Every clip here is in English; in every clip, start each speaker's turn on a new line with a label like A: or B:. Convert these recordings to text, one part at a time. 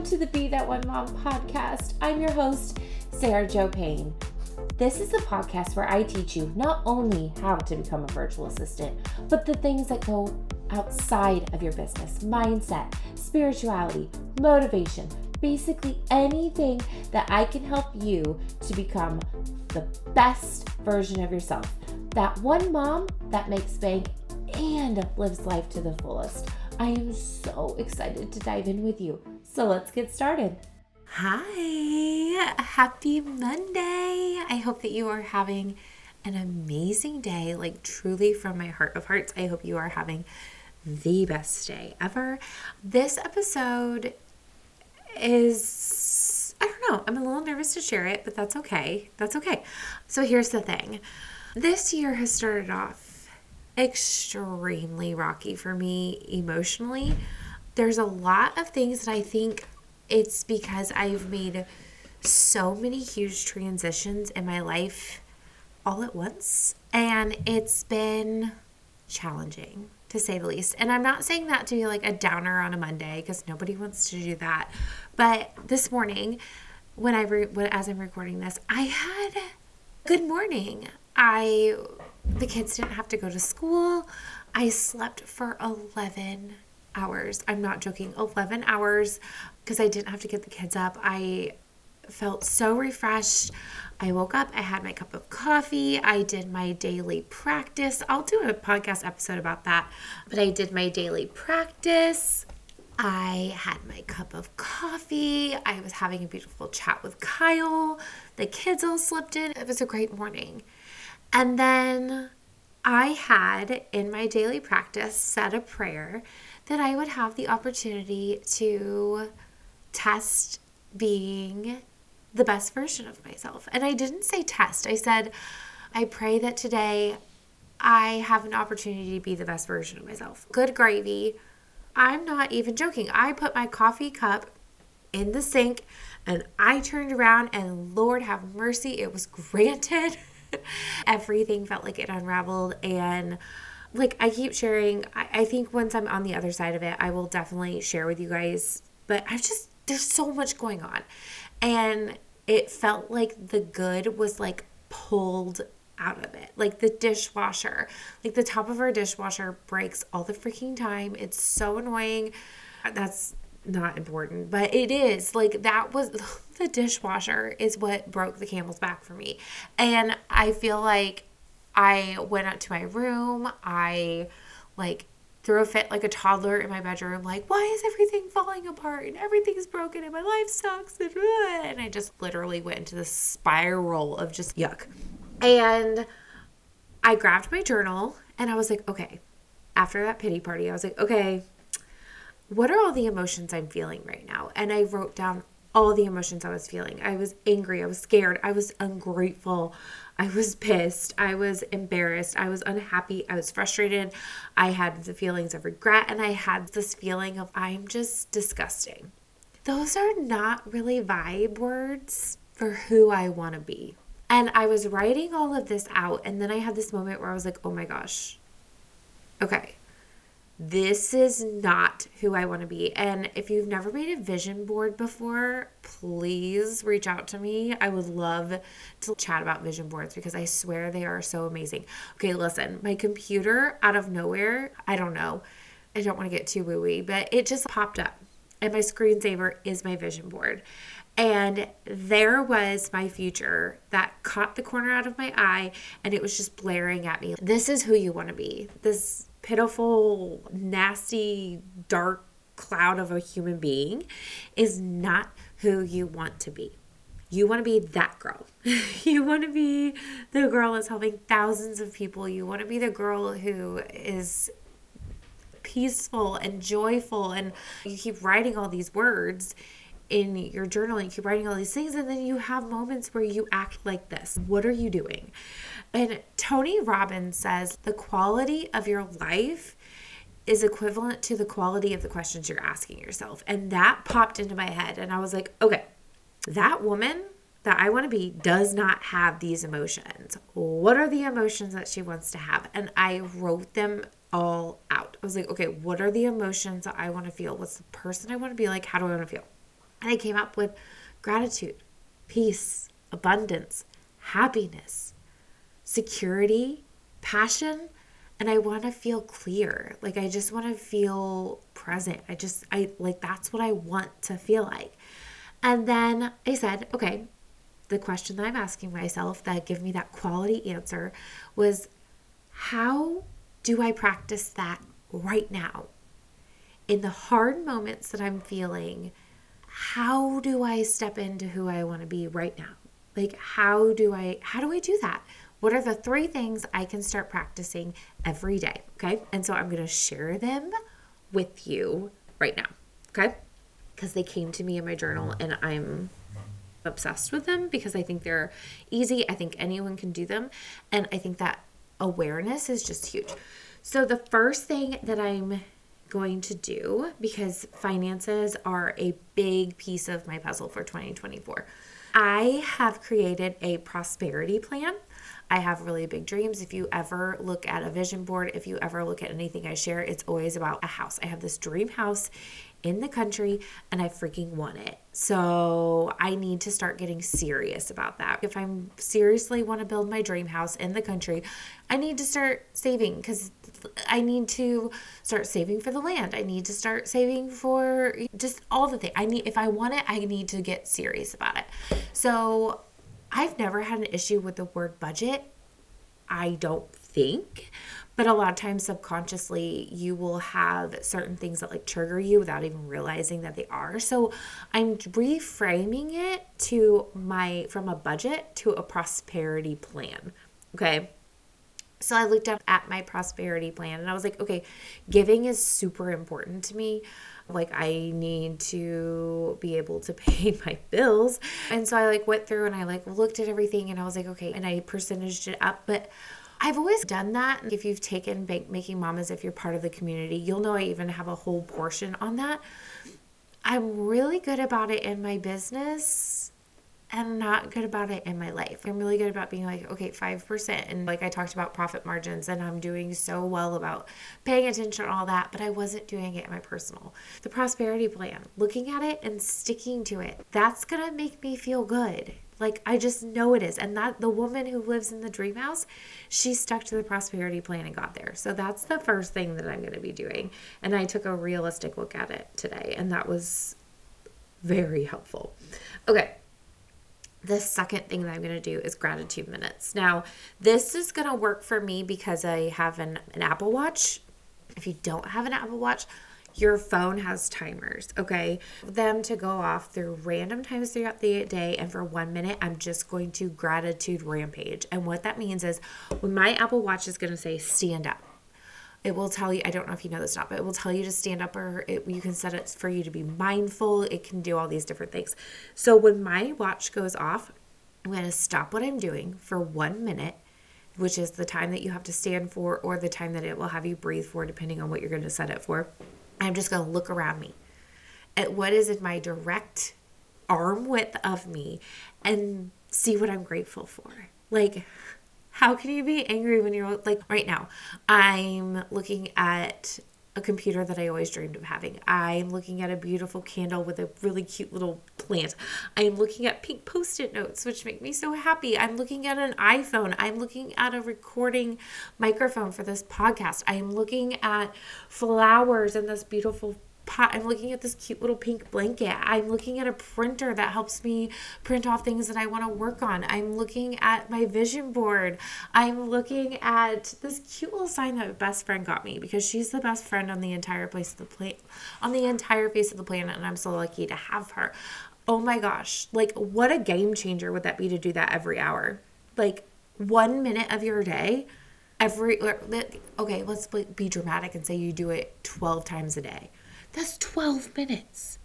A: Welcome to the Be That One Mom podcast. I'm your host, Sarah Jo Payne. This is a podcast where I teach you not only how to become a virtual assistant, but the things that go outside of your business mindset, spirituality, motivation, basically anything that I can help you to become the best version of yourself. That one mom that makes bank and lives life to the fullest. I am so excited to dive in with you. So let's get started. Hi, happy Monday. I hope that you are having an amazing day. Like, truly, from my heart of hearts, I hope you are having the best day ever. This episode is, I don't know, I'm a little nervous to share it, but that's okay. That's okay. So, here's the thing this year has started off extremely rocky for me emotionally. There's a lot of things that I think it's because I've made so many huge transitions in my life all at once. And it's been challenging to say the least. And I'm not saying that to be like a downer on a Monday because nobody wants to do that. But this morning, when I re- when, as I'm recording this, I had good morning. I the kids didn't have to go to school. I slept for 11 hours. I'm not joking, 11 hours because I didn't have to get the kids up. I felt so refreshed. I woke up, I had my cup of coffee, I did my daily practice. I'll do a podcast episode about that, but I did my daily practice. I had my cup of coffee. I was having a beautiful chat with Kyle. The kids all slept in. It was a great morning. And then I had in my daily practice said a prayer that I would have the opportunity to test being the best version of myself. And I didn't say test, I said, I pray that today I have an opportunity to be the best version of myself. Good gravy. I'm not even joking. I put my coffee cup in the sink and I turned around and Lord have mercy, it was granted. Everything felt like it unraveled and like I keep sharing. I, I think once I'm on the other side of it, I will definitely share with you guys. But I've just there's so much going on. And it felt like the good was like pulled out of it. Like the dishwasher, like the top of our dishwasher breaks all the freaking time. It's so annoying. That's not important, but it is like that was the dishwasher is what broke the camel's back for me. And I feel like I went up to my room, I like threw a fit like a toddler in my bedroom, like, why is everything falling apart and everything's broken and my life sucks? And, and I just literally went into the spiral of just yuck. And I grabbed my journal and I was like, okay, after that pity party, I was like, okay, what are all the emotions I'm feeling right now? And I wrote down all the emotions I was feeling. I was angry, I was scared, I was ungrateful, I was pissed, I was embarrassed, I was unhappy, I was frustrated. I had the feelings of regret, and I had this feeling of I'm just disgusting. Those are not really vibe words for who I want to be. And I was writing all of this out, and then I had this moment where I was like, oh my gosh, okay, this is not who I want to be. And if you've never made a vision board before, please reach out to me. I would love to chat about vision boards because I swear they are so amazing. Okay, listen, my computer out of nowhere, I don't know. I don't want to get too woo woo, but it just popped up. And my screensaver is my vision board. And there was my future that caught the corner out of my eye and it was just blaring at me. This is who you want to be. This pitiful, nasty, dark cloud of a human being is not who you want to be. You want to be that girl. you want to be the girl that's helping thousands of people. You want to be the girl who is peaceful and joyful. And you keep writing all these words in your journal, you keep writing all these things, and then you have moments where you act like this. What are you doing? And Tony Robbins says the quality of your life is equivalent to the quality of the questions you're asking yourself. And that popped into my head. And I was like, okay, that woman that I want to be does not have these emotions. What are the emotions that she wants to have? And I wrote them all out. I was like, okay, what are the emotions that I want to feel? What's the person I want to be like? How do I want to feel? And I came up with gratitude, peace, abundance, happiness, security, passion, and I want to feel clear. Like I just want to feel present. I just I like that's what I want to feel like. And then I said, okay, the question that I'm asking myself that give me that quality answer was how do I practice that right now? In the hard moments that I'm feeling, how do I step into who I want to be right now? Like how do I how do I do that? What are the three things I can start practicing every day? Okay? And so I'm going to share them with you right now. Okay? Because they came to me in my journal and I'm obsessed with them because I think they're easy. I think anyone can do them. And I think that awareness is just huge. So, the first thing that I'm going to do, because finances are a big piece of my puzzle for 2024, I have created a prosperity plan. I have really big dreams. If you ever look at a vision board, if you ever look at anything I share, it's always about a house. I have this dream house in the country and I freaking want it. So I need to start getting serious about that. If I'm seriously want to build my dream house in the country, I need to start saving because I need to start saving for the land. I need to start saving for just all the things. I need if I want it, I need to get serious about it. So I've never had an issue with the word budget. I don't think. But a lot of times, subconsciously, you will have certain things that like trigger you without even realizing that they are. So I'm reframing it to my from a budget to a prosperity plan. Okay. So I looked up at my prosperity plan and I was like, okay, giving is super important to me. Like I need to be able to pay my bills. And so I like went through and I like looked at everything and I was like, okay, and I percentaged it up. But I've always done that. If you've taken Bank Making Mamas, if you're part of the community, you'll know I even have a whole portion on that. I'm really good about it in my business and not good about it in my life. I'm really good about being like, okay, 5%. And like I talked about profit margins, and I'm doing so well about paying attention to all that, but I wasn't doing it in my personal. The prosperity plan, looking at it and sticking to it, that's gonna make me feel good. Like I just know it is. And that the woman who lives in the dream house, she stuck to the prosperity plan and got there. So that's the first thing that I'm going to be doing. And I took a realistic look at it today, and that was very helpful. Okay, the second thing that I'm going to do is gratitude minutes. Now, this is going to work for me because I have an, an Apple Watch. If you don't have an Apple Watch, your phone has timers, okay? Them to go off through random times throughout the day, and for one minute, I'm just going to gratitude rampage. And what that means is when my Apple Watch is going to say stand up, it will tell you i don't know if you know this or not but it will tell you to stand up or it, you can set it for you to be mindful. It can do all these different things. So when my watch goes off i'm going to stop what i'm doing for one minute which is the time that you have to stand for or the time that it will have you breathe for depending on what you're going to set it for. I'm just going to look around me at what is in my direct arm width of me and see what i'm grateful for. Like how can you be angry when you're like right now? I'm looking at a computer that I always dreamed of having. I'm looking at a beautiful candle with a really cute little plant. I'm looking at pink post it notes, which make me so happy. I'm looking at an iPhone. I'm looking at a recording microphone for this podcast. I'm looking at flowers and this beautiful pot. I'm looking at this cute little pink blanket. I'm looking at a printer that helps me print off things that I want to work on. I'm looking at my vision board. I'm looking at this cute little sign that my best friend got me because she's the best friend on the entire place of the planet, on the entire face of the planet, and I'm so lucky to have her. Oh my gosh, like what a game changer would that be to do that every hour? Like one minute of your day every okay let's be dramatic and say you do it 12 times a day that's 12 minutes.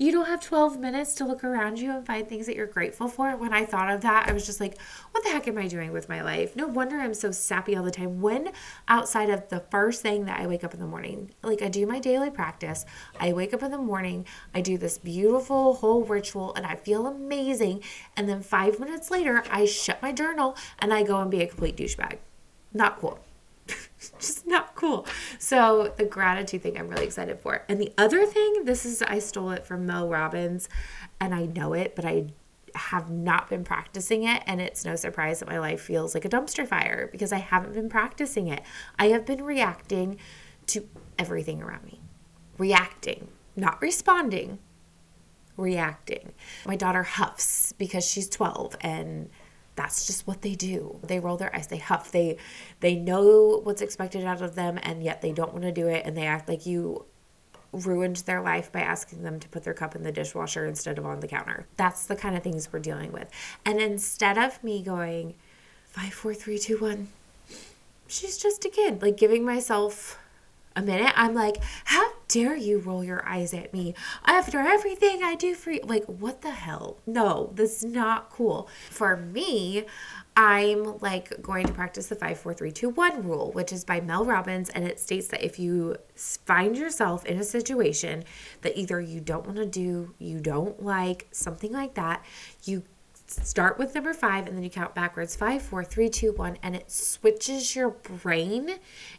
A: You don't have 12 minutes to look around you and find things that you're grateful for. When I thought of that, I was just like, what the heck am I doing with my life? No wonder I'm so sappy all the time. When outside of the first thing that I wake up in the morning, like I do my daily practice, I wake up in the morning, I do this beautiful whole ritual, and I feel amazing. And then five minutes later, I shut my journal and I go and be a complete douchebag. Not cool. just not cool. So the gratitude thing I'm really excited for. And the other thing, this is I stole it from Mel Robbins and I know it, but I have not been practicing it and it's no surprise that my life feels like a dumpster fire because I haven't been practicing it. I have been reacting to everything around me. Reacting, not responding, reacting. My daughter huffs because she's 12 and that's just what they do. They roll their eyes, they huff, they they know what's expected out of them and yet they don't want to do it and they act like you ruined their life by asking them to put their cup in the dishwasher instead of on the counter. That's the kind of things we're dealing with. And instead of me going five, four, three, two, one, she's just a kid, like giving myself a minute, I'm like, how dare you roll your eyes at me after everything I do for you? Like, what the hell? No, this is not cool. For me, I'm like going to practice the 54321 rule, which is by Mel Robbins. And it states that if you find yourself in a situation that either you don't want to do, you don't like, something like that, you start with number five and then you count backwards five, four, three, two, one, and it switches your brain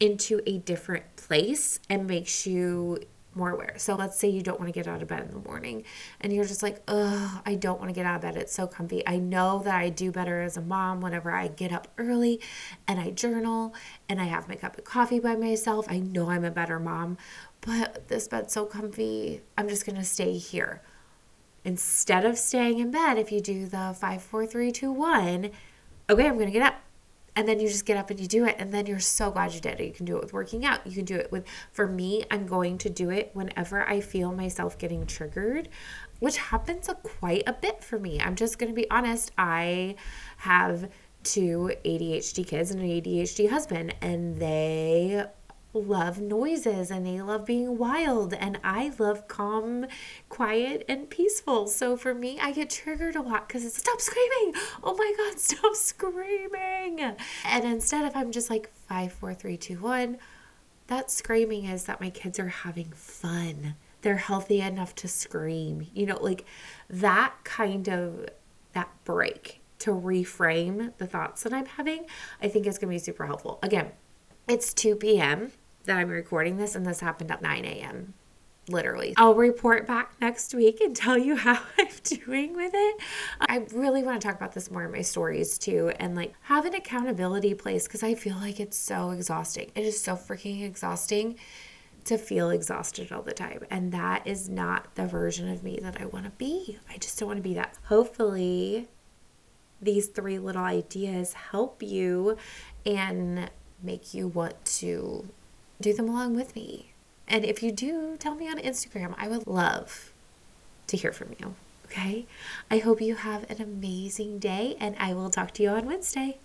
A: into a different place and makes you more aware. So let's say you don't want to get out of bed in the morning and you're just like, oh, I don't want to get out of bed. It's so comfy. I know that I do better as a mom whenever I get up early and I journal and I have my cup of coffee by myself. I know I'm a better mom, but this bed's so comfy. I'm just going to stay here instead of staying in bed, if you do the five, four, three, two, one, okay, I'm to get up. And then you just get up and you do it. And then you're so glad you did it. You can do it with working out. You can do it with, for me, I'm going to do it whenever I feel myself getting triggered, which happens a, quite a bit for me. I'm just to be honest. I have two ADHD kids and an ADHD husband, and they love noises and they love being wild and I love calm, quiet and peaceful. So for me, I get triggered a lot cuz it's stop screaming. Oh my god, stop screaming. And instead if I'm just like five, four, three, two, one, that screaming is that my kids are having fun. They're healthy enough to scream. You know, like that kind of that break to reframe the thoughts that I'm having, I think is going to be super helpful. Again, it's 2 p.m that I'm recording this, and this happened at 9 a.m. Literally. I'll report back next week and tell you how I'm doing with it. I really want to talk about this more in my stories too, and like have an accountability place because I feel like it's so exhausting. It is so freaking exhausting to feel exhausted all the time. And that is not the version of me that I want to be. I just don't want to be that. Hopefully, these three little ideas help you and make you want to do them along with me. And if you do, tell me on Instagram. I would love to hear from you. Okay? I hope you have an amazing day, and I will talk to you on Wednesday.